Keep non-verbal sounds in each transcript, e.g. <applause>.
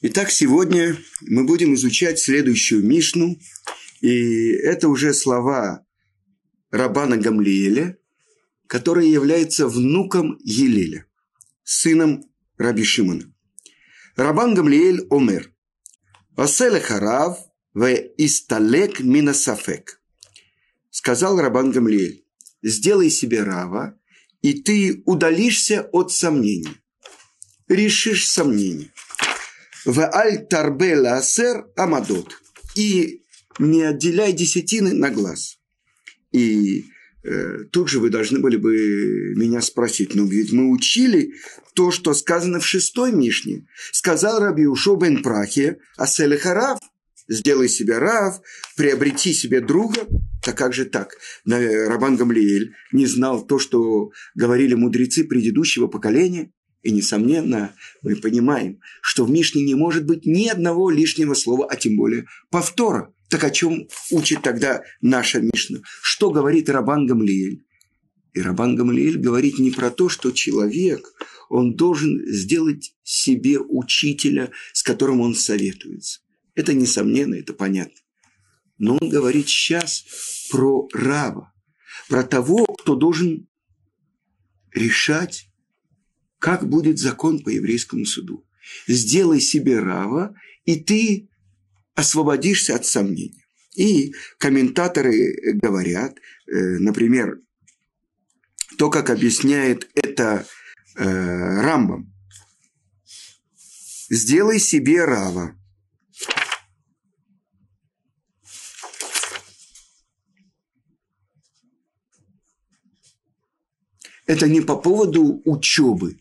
Итак, сегодня мы будем изучать следующую Мишну, и это уже слова Рабана Гамлиеля, который является внуком Елеля, сыном Раби Шимона. Рабан Гамлиель Омер. Оселе харав в исталек минасафек. Сказал Рабан Гамлиель, сделай себе рава, и ты удалишься от сомнений. Решишь сомнения в аль тарбе ласер амадот. И не отделяй десятины на глаз. И э, тут же вы должны были бы меня спросить, ну ведь мы учили то, что сказано в шестой Мишне. Сказал Раби Ушо бен Прахе, аселеха рав, сделай себе рав, приобрети себе друга. Так как же так? Рабан Гамлиэль не знал то, что говорили мудрецы предыдущего поколения. И, несомненно, мы понимаем, что в Мишне не может быть ни одного лишнего слова, а тем более повтора. Так о чем учит тогда наша Мишна? Что говорит Рабан Гамлиэль? И Рабан Гамлиэль говорит не про то, что человек, он должен сделать себе учителя, с которым он советуется. Это несомненно, это понятно. Но он говорит сейчас про раба, про того, кто должен решать как будет закон по еврейскому суду. Сделай себе рава, и ты освободишься от сомнений. И комментаторы говорят, э, например, то, как объясняет это э, Рамбам. Сделай себе рава. Это не по поводу учебы,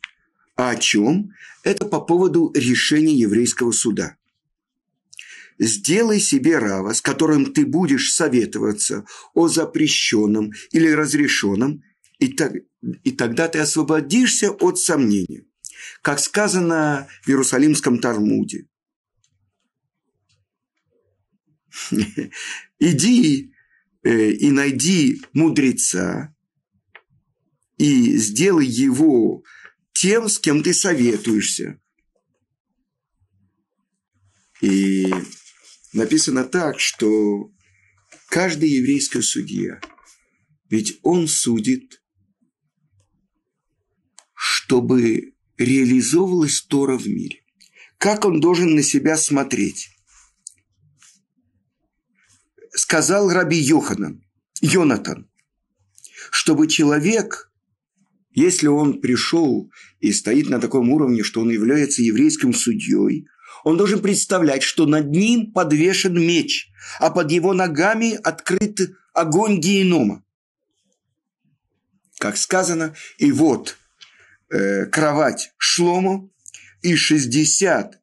а о чем? Это по поводу решения еврейского суда. Сделай себе рава, с которым ты будешь советоваться о запрещенном или разрешенном, и, так, и тогда ты освободишься от сомнения. Как сказано в Иерусалимском Талмуде. <laughs> Иди э, и найди мудреца, и сделай его тем, с кем ты советуешься. И написано так, что каждый еврейский судья, ведь он судит, чтобы реализовывалась Тора в мире. Как он должен на себя смотреть? Сказал Раби Йоханан, Йонатан, чтобы человек если он пришел и стоит на таком уровне, что он является еврейским судьей, он должен представлять, что над ним подвешен меч, а под его ногами открыт огонь генома. Как сказано, и вот э, кровать Шлому и шестьдесят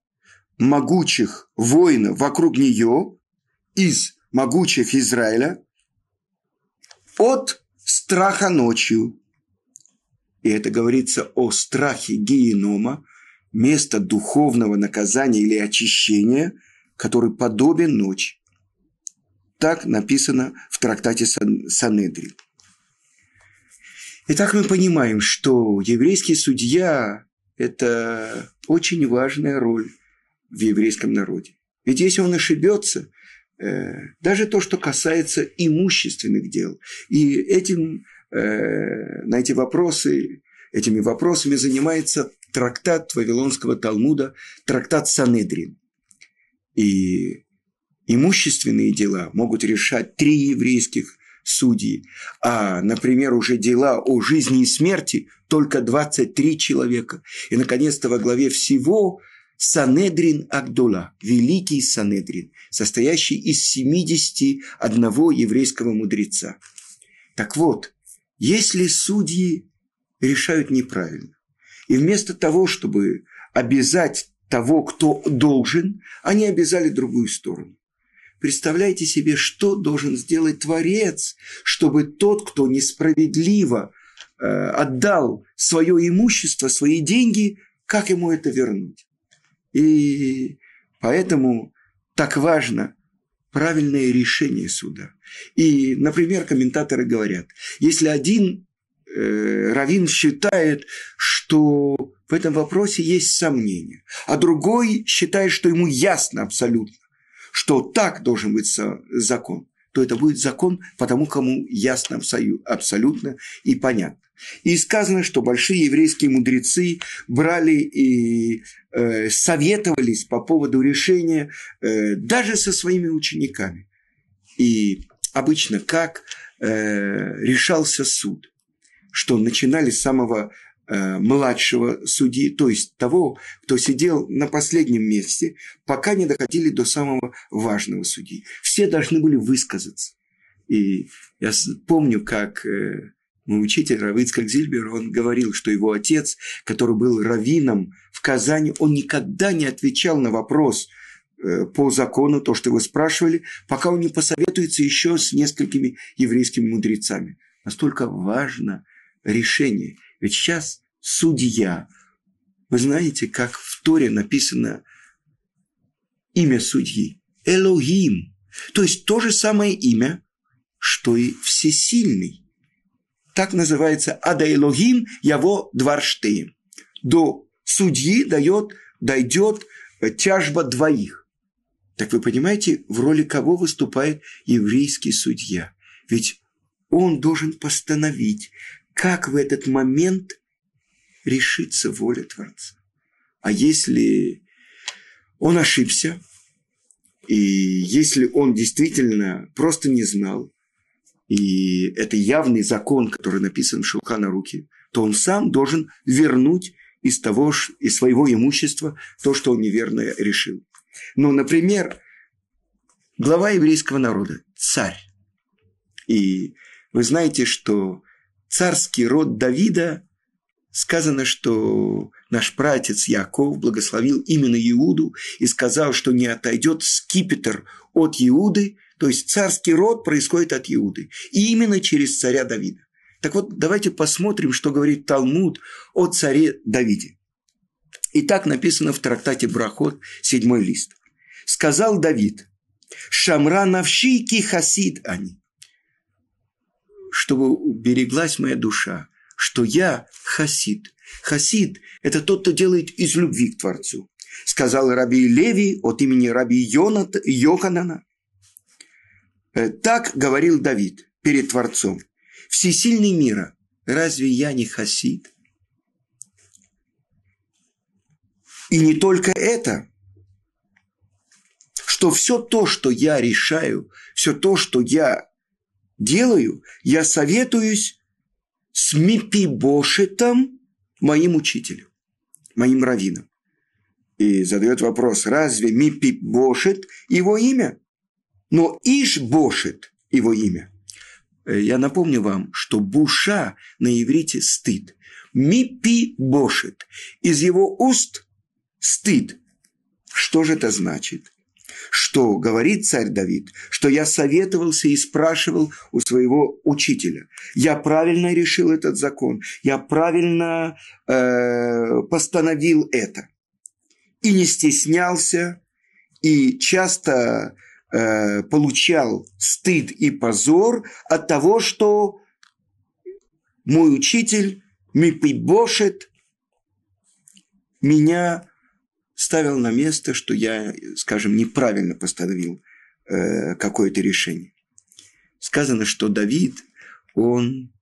могучих воинов вокруг нее из могучих Израиля от страха ночью и это говорится о страхе генома, место духовного наказания или очищения, который подобен ночи. Так написано в трактате Санедрин. Итак, мы понимаем, что еврейский судья – это очень важная роль в еврейском народе. Ведь если он ошибется, э, даже то, что касается имущественных дел, и этим Э, на эти вопросы, этими вопросами занимается трактат Вавилонского Талмуда, трактат Санедрин. И имущественные дела могут решать три еврейских судьи, а, например, уже дела о жизни и смерти только 23 человека. И, наконец-то, во главе всего Санедрин Агдула, великий Санедрин, состоящий из 71 еврейского мудреца. Так вот, если судьи решают неправильно, и вместо того, чтобы обязать того, кто должен, они обязали другую сторону. Представляете себе, что должен сделать Творец, чтобы тот, кто несправедливо э, отдал свое имущество, свои деньги, как ему это вернуть? И поэтому так важно правильное решение суда. И, например, комментаторы говорят, если один э, раввин считает, что в этом вопросе есть сомнения, а другой считает, что ему ясно абсолютно, что так должен быть закон, то это будет закон потому, кому ясно абсолютно и понятно. И сказано, что большие еврейские мудрецы брали и э, советовались по поводу решения э, даже со своими учениками. И обычно как э, решался суд, что начинали с самого младшего судьи, то есть того, кто сидел на последнем месте, пока не доходили до самого важного судьи. Все должны были высказаться. И я помню, как э, мой учитель Равицкак Зильбер, он говорил, что его отец, который был раввином в Казани, он никогда не отвечал на вопрос э, по закону, то, что вы спрашивали, пока он не посоветуется еще с несколькими еврейскими мудрецами. Настолько важно решение. Ведь сейчас судья, вы знаете, как в Торе написано имя судьи? Элогим. То есть то же самое имя, что и всесильный. Так называется Ада Элогим Яво Дварштеем. До судьи дает, дойдет тяжба двоих. Так вы понимаете, в роли кого выступает еврейский судья? Ведь он должен постановить, как в этот момент решится воля Творца. А если он ошибся, и если он действительно просто не знал, и это явный закон, который написан в Шелхана руки, то он сам должен вернуть из того, из своего имущества то, что он неверно решил. Но, например, глава еврейского народа, царь. И вы знаете, что царский род Давида, сказано, что наш пратец Яков благословил именно Иуду и сказал, что не отойдет скипетр от Иуды, то есть царский род происходит от Иуды. И именно через царя Давида. Так вот, давайте посмотрим, что говорит Талмуд о царе Давиде. И так написано в трактате Брахот, седьмой лист. Сказал Давид, «Шамра навши ки хасид они» чтобы убереглась моя душа, что я хасид. Хасид – это тот, кто делает из любви к Творцу. Сказал Раби Леви от имени Раби Йонат, Йоханана. Э, так говорил Давид перед Творцом. Всесильный мира, разве я не хасид? И не только это, что все то, что я решаю, все то, что я делаю, я советуюсь с Мипибошетом, моим учителем, моим раввином. И задает вопрос, разве Мипибошет его имя? но Ишбошет его имя. Э, я напомню вам, что буша на иврите стыд. Мипи бошет. Из его уст стыд. Что же это значит? Что говорит царь Давид, что я советовался и спрашивал у своего учителя. Я правильно решил этот закон, я правильно э, постановил это. И не стеснялся, и часто э, получал стыд и позор от того, что мой учитель Мипибошет меня ставил на место, что я, скажем, неправильно постановил э, какое-то решение. Сказано, что Давид, он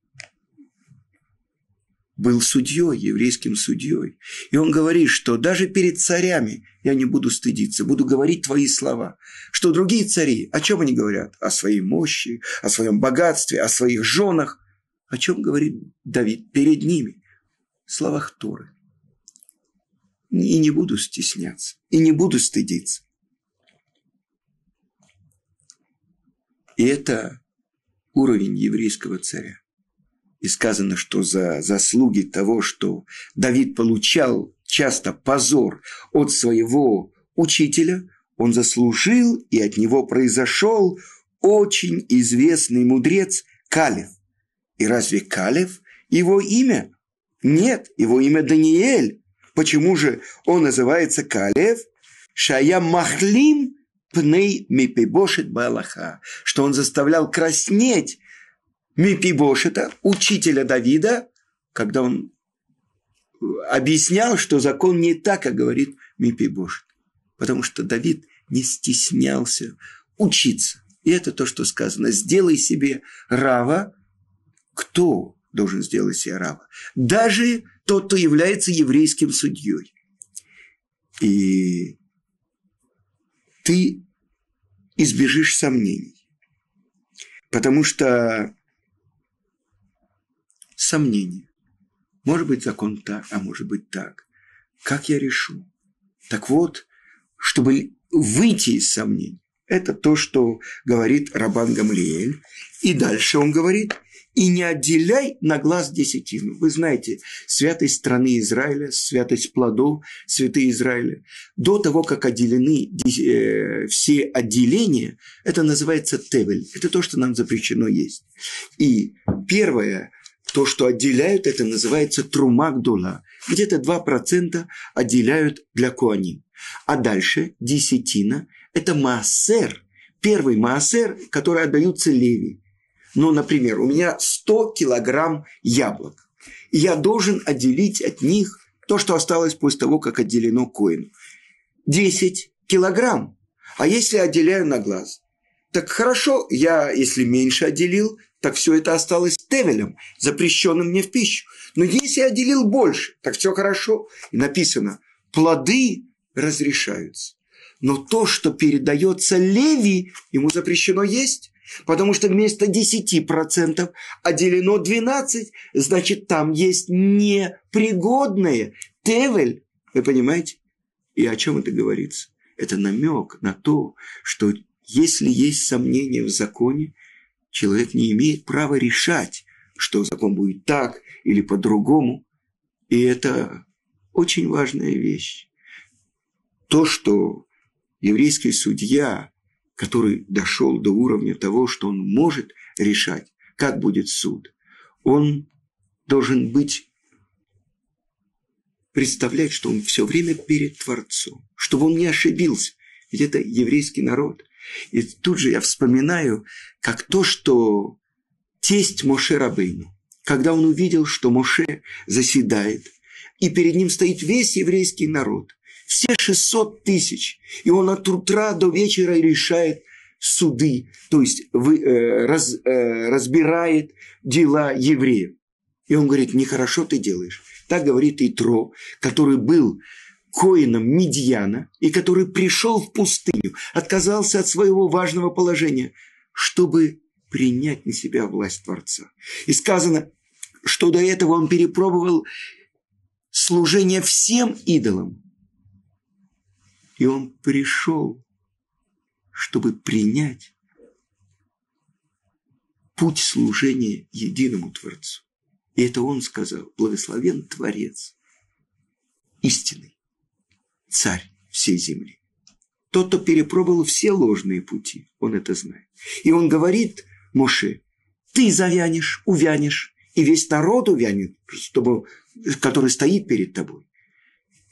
был судьей, еврейским судьей. И он говорит, что даже перед царями я не буду стыдиться, буду говорить твои слова. Что другие цари, о чем они говорят? О своей мощи, о своем богатстве, о своих женах. О чем говорит Давид перед ними? В словах Торы. И не буду стесняться, и не буду стыдиться. И это уровень еврейского царя. И сказано, что за заслуги того, что Давид получал часто позор от своего учителя, он заслужил, и от него произошел очень известный мудрец Калев. И разве Калев его имя? Нет, его имя Даниэль. Почему же он называется Калев? Шая Махлим пней мипибошит балаха, что он заставлял краснеть Мипибошета, учителя Давида, когда он объяснял, что закон не так, как говорит Мипибошет. Потому что Давид не стеснялся учиться. И это то, что сказано. Сделай себе рава. Кто должен сделать себе рава? Даже тот, кто является еврейским судьей. И ты избежишь сомнений. Потому что сомнения. Может быть, закон так, а может быть так. Как я решу? Так вот, чтобы выйти из сомнений, это то, что говорит Рабан Гамлиэль. И дальше он говорит, и не отделяй на глаз десятину. Вы знаете, святость страны Израиля, святость плодов, святые Израиля. До того, как отделены э, все отделения, это называется тевель. Это то, что нам запрещено есть. И первое, то, что отделяют, это называется трумагдула. Где-то 2% отделяют для куаним. А дальше десятина – это маасер. Первый маасер, который отдаются леви. Ну, например, у меня 100 килограмм яблок. И я должен отделить от них то, что осталось после того, как отделено коину. 10 килограмм. А если отделяю на глаз? Так хорошо, я, если меньше отделил, так все это осталось тевелем, запрещенным мне в пищу. Но если я отделил больше, так все хорошо. И написано, плоды разрешаются. Но то, что передается Леви, ему запрещено есть. Потому что вместо 10% отделено 12, значит, там есть непригодное. Тевель, вы понимаете? И о чем это говорится? Это намек на то, что если есть сомнения в законе, человек не имеет права решать, что закон будет так или по-другому. И это очень важная вещь. То, что еврейский судья который дошел до уровня того, что он может решать, как будет суд, он должен быть представлять, что он все время перед Творцом, чтобы он не ошибился. Ведь это еврейский народ. И тут же я вспоминаю, как то, что тесть Моше Рабейну, когда он увидел, что Моше заседает, и перед ним стоит весь еврейский народ, все 600 тысяч. И он от утра до вечера решает суды, то есть вы, э, раз, э, разбирает дела евреев. И он говорит, нехорошо ты делаешь. Так говорит Итро, который был коином Медьяна и который пришел в пустыню, отказался от своего важного положения, чтобы принять на себя власть Творца. И сказано, что до этого он перепробовал служение всем идолам, и он пришел, чтобы принять путь служения единому Творцу. И это он сказал, благословен Творец, истинный, царь всей земли. Тот, кто перепробовал все ложные пути, он это знает. И он говорит Моше, ты завянешь, увянешь, и весь народ увянет, чтобы, который стоит перед тобой.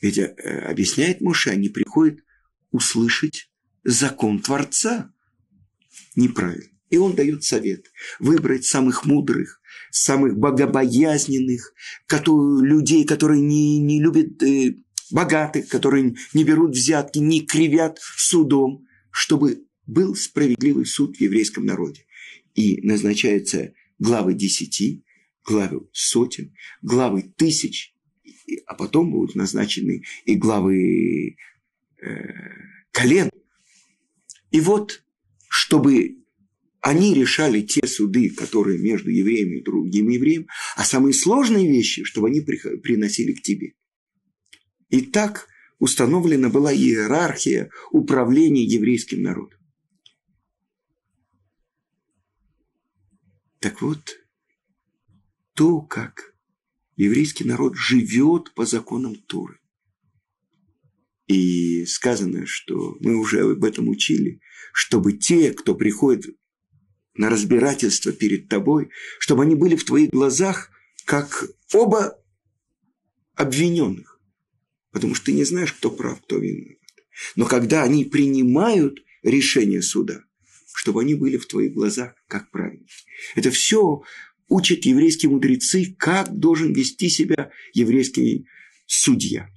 Ведь э, объясняет Моше, они приходят услышать закон Творца. Неправильно. И он дает совет выбрать самых мудрых, самых богобоязненных, которые, людей, которые не, не любят э, богатых, которые не берут взятки, не кривят судом, чтобы был справедливый суд в еврейском народе. И назначаются главы десяти, главы сотен, главы тысяч, а потом будут назначены и главы э, колен. И вот, чтобы они решали те суды, которые между евреями и другими евреями, а самые сложные вещи, чтобы они приносили к тебе. И так установлена была иерархия управления еврейским народом. Так вот, то, как еврейский народ живет по законам Торы. И сказано, что мы уже об этом учили, чтобы те, кто приходит на разбирательство перед тобой, чтобы они были в твоих глазах как оба обвиненных. Потому что ты не знаешь, кто прав, кто виноват. Но когда они принимают решение суда, чтобы они были в твоих глазах как правильно. Это все учат еврейские мудрецы, как должен вести себя еврейский судья.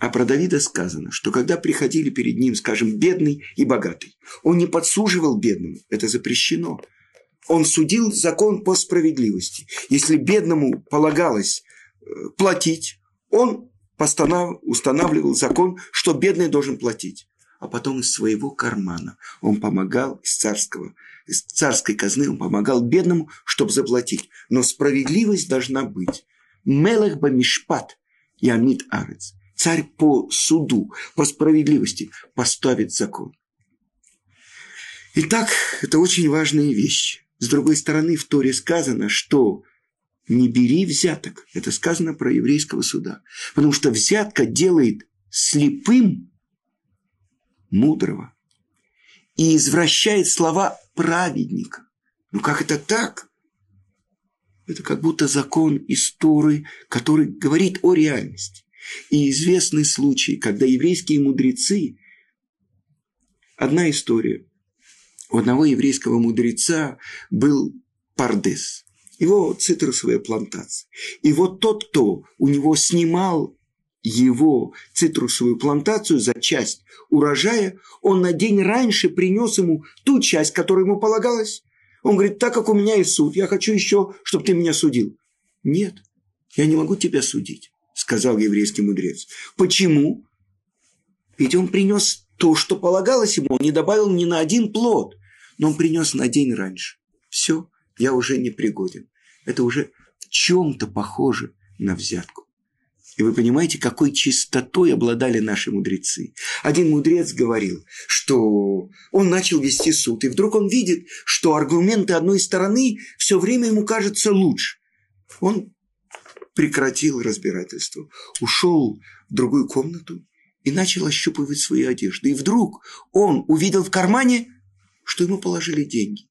А про Давида сказано, что когда приходили перед ним, скажем, бедный и богатый, он не подсуживал бедному, это запрещено. Он судил закон по справедливости. Если бедному полагалось э, платить, он устанавливал закон, что бедный должен платить. А потом из своего кармана он помогал из царского, из царской казны он помогал бедному, чтобы заплатить. Но справедливость должна быть. Мелех бамишпат и амид арец. Царь по суду, по справедливости поставит закон. Итак, это очень важные вещи. С другой стороны, в Торе сказано, что не бери взяток. Это сказано про еврейского суда. Потому что взятка делает слепым мудрого и извращает слова праведника. Ну как это так? Это как будто закон из Торы, который говорит о реальности. И известный случай, когда еврейские мудрецы, одна история, у одного еврейского мудреца был пардес, его цитрусовая плантация. И вот тот, кто у него снимал его цитрусовую плантацию за часть урожая, он на день раньше принес ему ту часть, которая ему полагалась. Он говорит, так как у меня есть суд, я хочу еще, чтобы ты меня судил. Нет, я не могу тебя судить, сказал еврейский мудрец. Почему? Ведь он принес то, что полагалось ему, он не добавил ни на один плод, но он принес на день раньше. Все, я уже не пригоден. Это уже чем-то похоже на взятку. И вы понимаете, какой чистотой обладали наши мудрецы. Один мудрец говорил, что он начал вести суд, и вдруг он видит, что аргументы одной стороны все время ему кажутся лучше. Он прекратил разбирательство, ушел в другую комнату и начал ощупывать свои одежды. И вдруг он увидел в кармане, что ему положили деньги.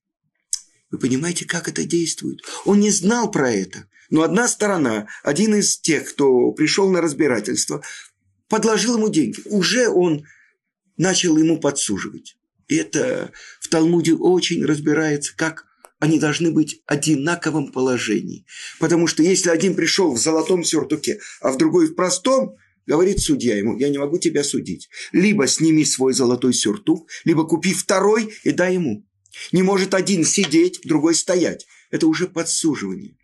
Вы понимаете, как это действует? Он не знал про это. Но одна сторона, один из тех, кто пришел на разбирательство, подложил ему деньги. Уже он начал ему подсуживать. И это в Талмуде очень разбирается, как они должны быть в одинаковом положении. Потому что если один пришел в золотом сюртуке, а в другой в простом, говорит судья ему, я не могу тебя судить. Либо сними свой золотой сюртук, либо купи второй и дай ему. Не может один сидеть, другой стоять. Это уже подсуживание.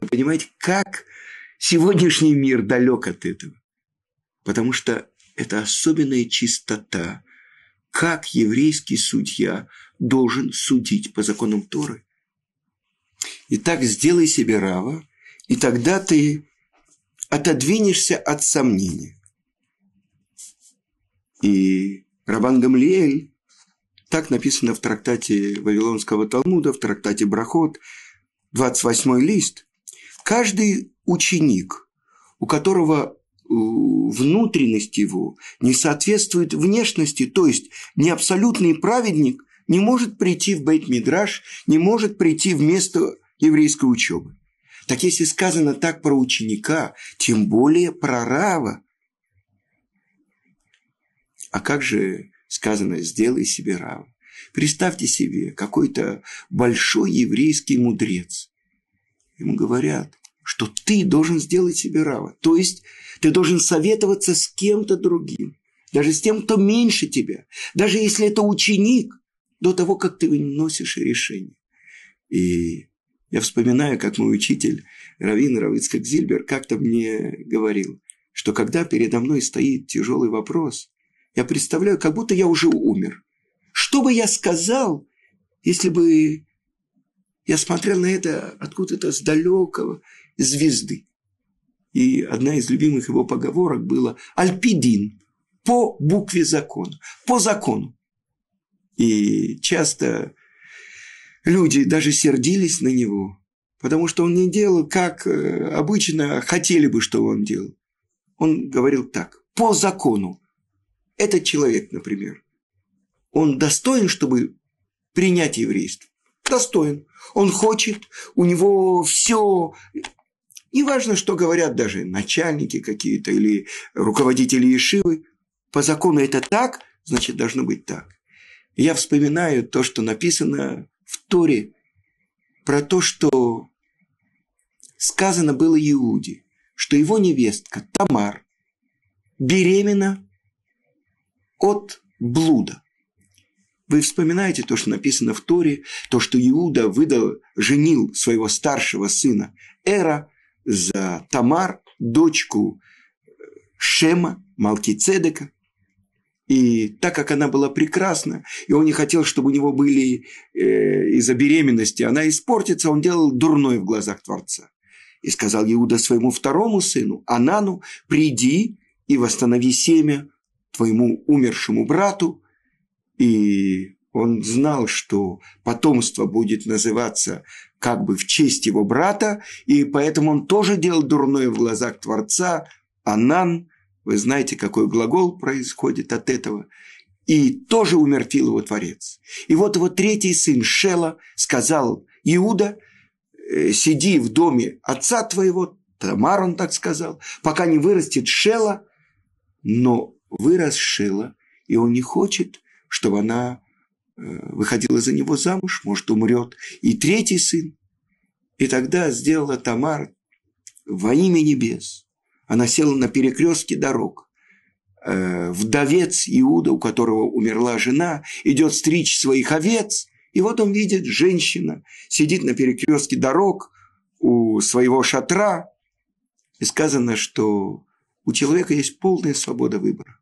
Вы понимаете, как сегодняшний мир далек от этого? Потому что это особенная чистота, как еврейский судья должен судить по законам Торы. Итак, сделай себе рава, и тогда ты отодвинешься от сомнения. И Рабан Гамлиэль, так написано в трактате Вавилонского Талмуда, в трактате Брахот, 28 лист, Каждый ученик, у которого э, внутренность его не соответствует внешности, то есть не абсолютный праведник, не может прийти в Бейт-Мидраш, не может прийти в место еврейской учебы. Так если сказано так про ученика, тем более про Рава. А как же сказано «сделай себе Рава»? Представьте себе, какой-то большой еврейский мудрец. Ему говорят, что ты должен сделать себе рава. То есть ты должен советоваться с кем-то другим. Даже с тем, кто меньше тебя. Даже если это ученик, до того, как ты выносишь решение. И я вспоминаю, как мой учитель Равин Равицкак Зильбер как-то мне говорил, что когда передо мной стоит тяжелый вопрос, я представляю, как будто я уже умер. Что бы я сказал, если бы я смотрел на это откуда-то с далекого звезды. И одна из любимых его поговорок была «Альпидин» по букве закона, по закону. И часто люди даже сердились на него, потому что он не делал, как э, обычно хотели бы, чтобы он делал. Он говорил так, по закону. Этот человек, например, он достоин, чтобы принять еврейство? Достоин. Он хочет, у него все не важно, что говорят даже начальники какие-то или руководители Ишивы. По закону это так, значит, должно быть так. Я вспоминаю то, что написано в Торе про то, что сказано было Иуде. что его невестка Тамар беременна от блуда. Вы вспоминаете то, что написано в Торе, то, что Иуда выдал, женил своего старшего сына Эра за Тамар, дочку Шема, Малкицедека. И так как она была прекрасна, и он не хотел, чтобы у него были э, из-за беременности, она испортится, он делал дурной в глазах Творца. И сказал Иуда своему второму сыну, Анану, приди и восстанови семя твоему умершему брату. И он знал, что потомство будет называться как бы в честь его брата, и поэтому он тоже делал дурное в глазах Творца. Анан, вы знаете, какой глагол происходит от этого. И тоже умертвил его Творец. И вот его третий сын Шела сказал Иуда, «Э, сиди в доме отца твоего, Тамар он так сказал, пока не вырастет Шела, но вырос Шела, и он не хочет, чтобы она э, выходила за него замуж, может, умрет. И третий сын. И тогда сделала Тамар во имя небес – она села на перекрестке дорог. Э, вдовец Иуда, у которого умерла жена, идет стричь своих овец, и вот он видит, женщина сидит на перекрестке дорог у своего шатра, и сказано, что у человека есть полная свобода выбора.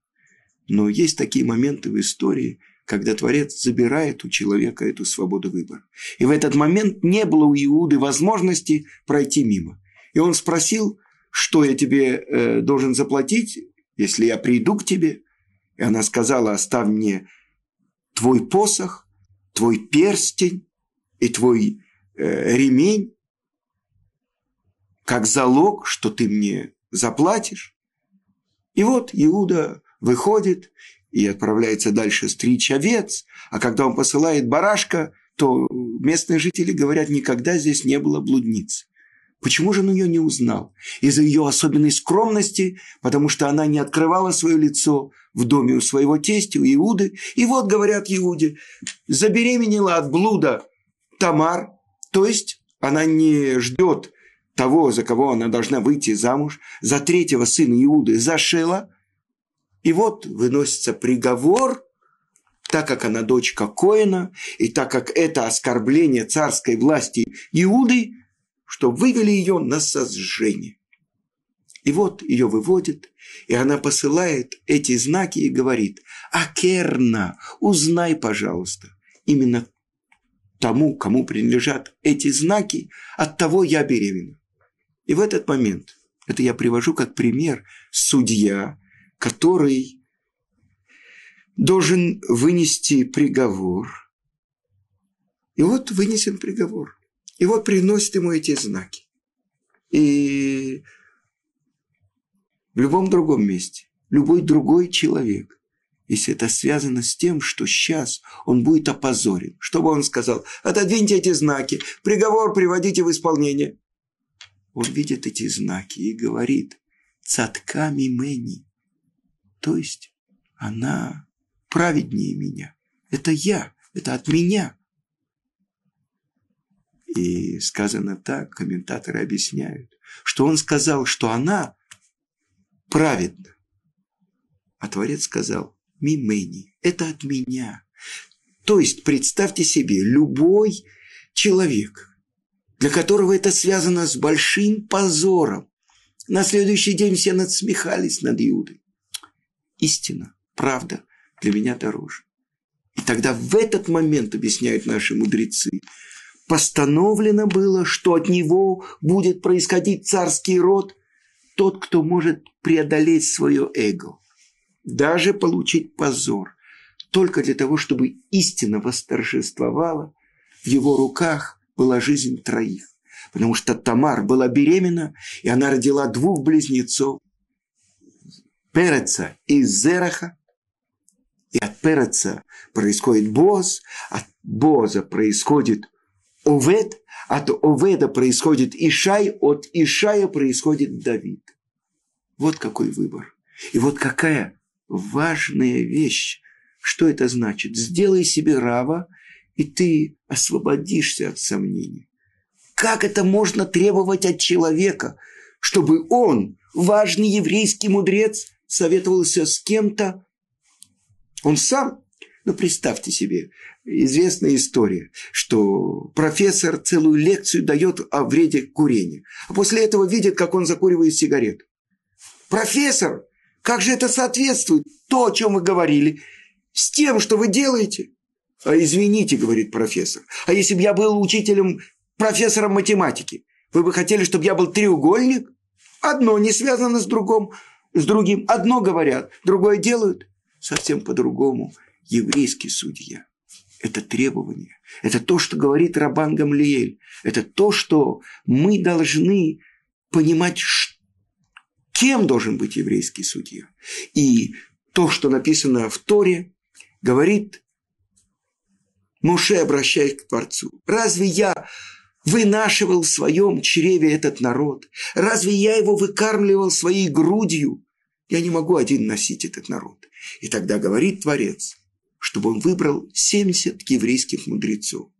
Но есть такие моменты в истории, когда Творец забирает у человека эту свободу выбора. И в этот момент не было у Иуды возможности пройти мимо. И он спросил, что я тебе э, должен заплатить, если я приду к тебе? И она сказала, оставь мне твой посох, твой перстень и твой э, ремень, как залог, что ты мне заплатишь. И вот Иуда выходит и отправляется дальше стричь овец, а когда он посылает барашка, то местные жители говорят, никогда здесь не было блудницы. Почему же он ее не узнал? Из-за ее особенной скромности, потому что она не открывала свое лицо в доме у своего тестя, у Иуды. И вот, говорят Иуде, забеременела от блуда Тамар, то есть она не ждет того, за кого она должна выйти замуж, за третьего сына Иуды, за Шела. И вот выносится приговор, так как она дочка Коина, и так как это оскорбление царской власти Иуды – что вывели ее на сожжение. И вот ее выводят, и она посылает эти знаки и говорит, «Акерна, узнай, пожалуйста, именно тому, кому принадлежат эти знаки, от того я беременна». И в этот момент, это я привожу как пример, судья, который должен вынести приговор. И вот вынесен приговор – и вот приносит ему эти знаки. И в любом другом месте, любой другой человек, если это связано с тем, что сейчас он будет опозорен, что бы он сказал, отодвиньте эти знаки, приговор приводите в исполнение. Он видит эти знаки и говорит, цатками мэни, то есть она праведнее меня, это я, это от меня – и сказано так, комментаторы объясняют, что он сказал, что она праведна. А Творец сказал, мимени, это от меня. То есть, представьте себе, любой человек, для которого это связано с большим позором, на следующий день все надсмехались над Иудой. Истина, правда для меня дороже. И тогда в этот момент, объясняют наши мудрецы, постановлено было, что от него будет происходить царский род, тот, кто может преодолеть свое эго, даже получить позор, только для того, чтобы истина восторжествовала, в его руках была жизнь троих. Потому что Тамар была беременна, и она родила двух близнецов, Переца и Зераха, и от Переца происходит Боз, от Боза происходит Овед, от Оведа происходит Ишай, от Ишая происходит Давид. Вот какой выбор. И вот какая важная вещь. Что это значит? Сделай себе рава, и ты освободишься от сомнений. Как это можно требовать от человека, чтобы он, важный еврейский мудрец, советовался с кем-то. Он сам, ну представьте себе, известная история, что профессор целую лекцию дает о вреде курения, а после этого видит, как он закуривает сигарету. Профессор, как же это соответствует то, о чем вы говорили, с тем, что вы делаете? А извините, говорит профессор, а если бы я был учителем, профессором математики, вы бы хотели, чтобы я был треугольник? Одно не связано с другим, с другим. Одно говорят, другое делают. Совсем по-другому. Еврейский судья. Это требование. Это то, что говорит Рабан Гамлиэль. Это то, что мы должны понимать, кем должен быть еврейский судья. И то, что написано в Торе, говорит Моше, обращаясь к Творцу. Разве я вынашивал в своем чреве этот народ? Разве я его выкармливал своей грудью? Я не могу один носить этот народ. И тогда говорит Творец, чтобы он выбрал 70 еврейских мудрецов.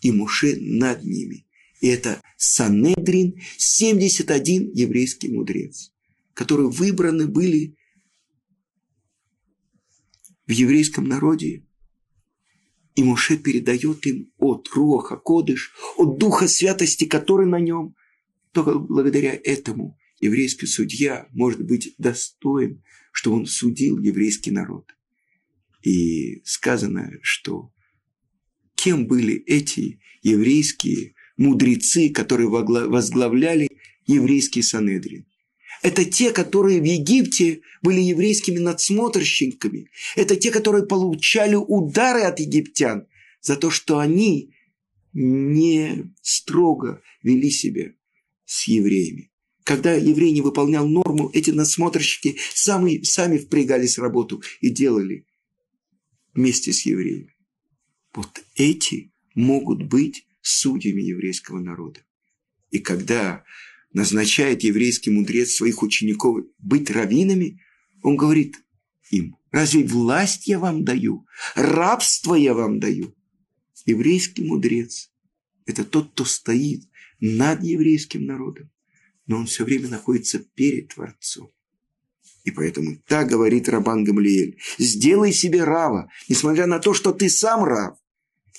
И Муше над ними. И это Санедрин, 71 еврейский мудрец, которые выбраны были в еврейском народе и Моше передает им от Руаха Кодыш, от Духа Святости, который на нем. Только благодаря этому еврейский судья может быть достоин, что он судил еврейский народ. И сказано, что кем были эти еврейские мудрецы, которые возглавляли еврейский Санедрин? Это те, которые в Египте были еврейскими надсмотрщиками. Это те, которые получали удары от египтян за то, что они не строго вели себя с евреями. Когда еврей не выполнял норму, эти надсмотрщики сами, сами впрягались в работу и делали вместе с евреями. Вот эти могут быть судьями еврейского народа. И когда назначает еврейский мудрец своих учеников быть раввинами, он говорит им, разве власть я вам даю, рабство я вам даю? Еврейский мудрец – это тот, кто стоит над еврейским народом, но он все время находится перед Творцом. И поэтому так говорит Рабан Гамлиэль. Сделай себе рава, несмотря на то, что ты сам рав.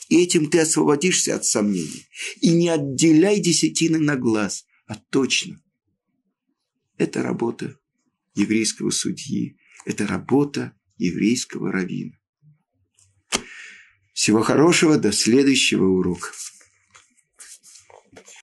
И этим ты освободишься от сомнений. И не отделяй десятины на глаз, а точно. Это работа еврейского судьи, это работа еврейского равина. Всего хорошего, до следующего урока.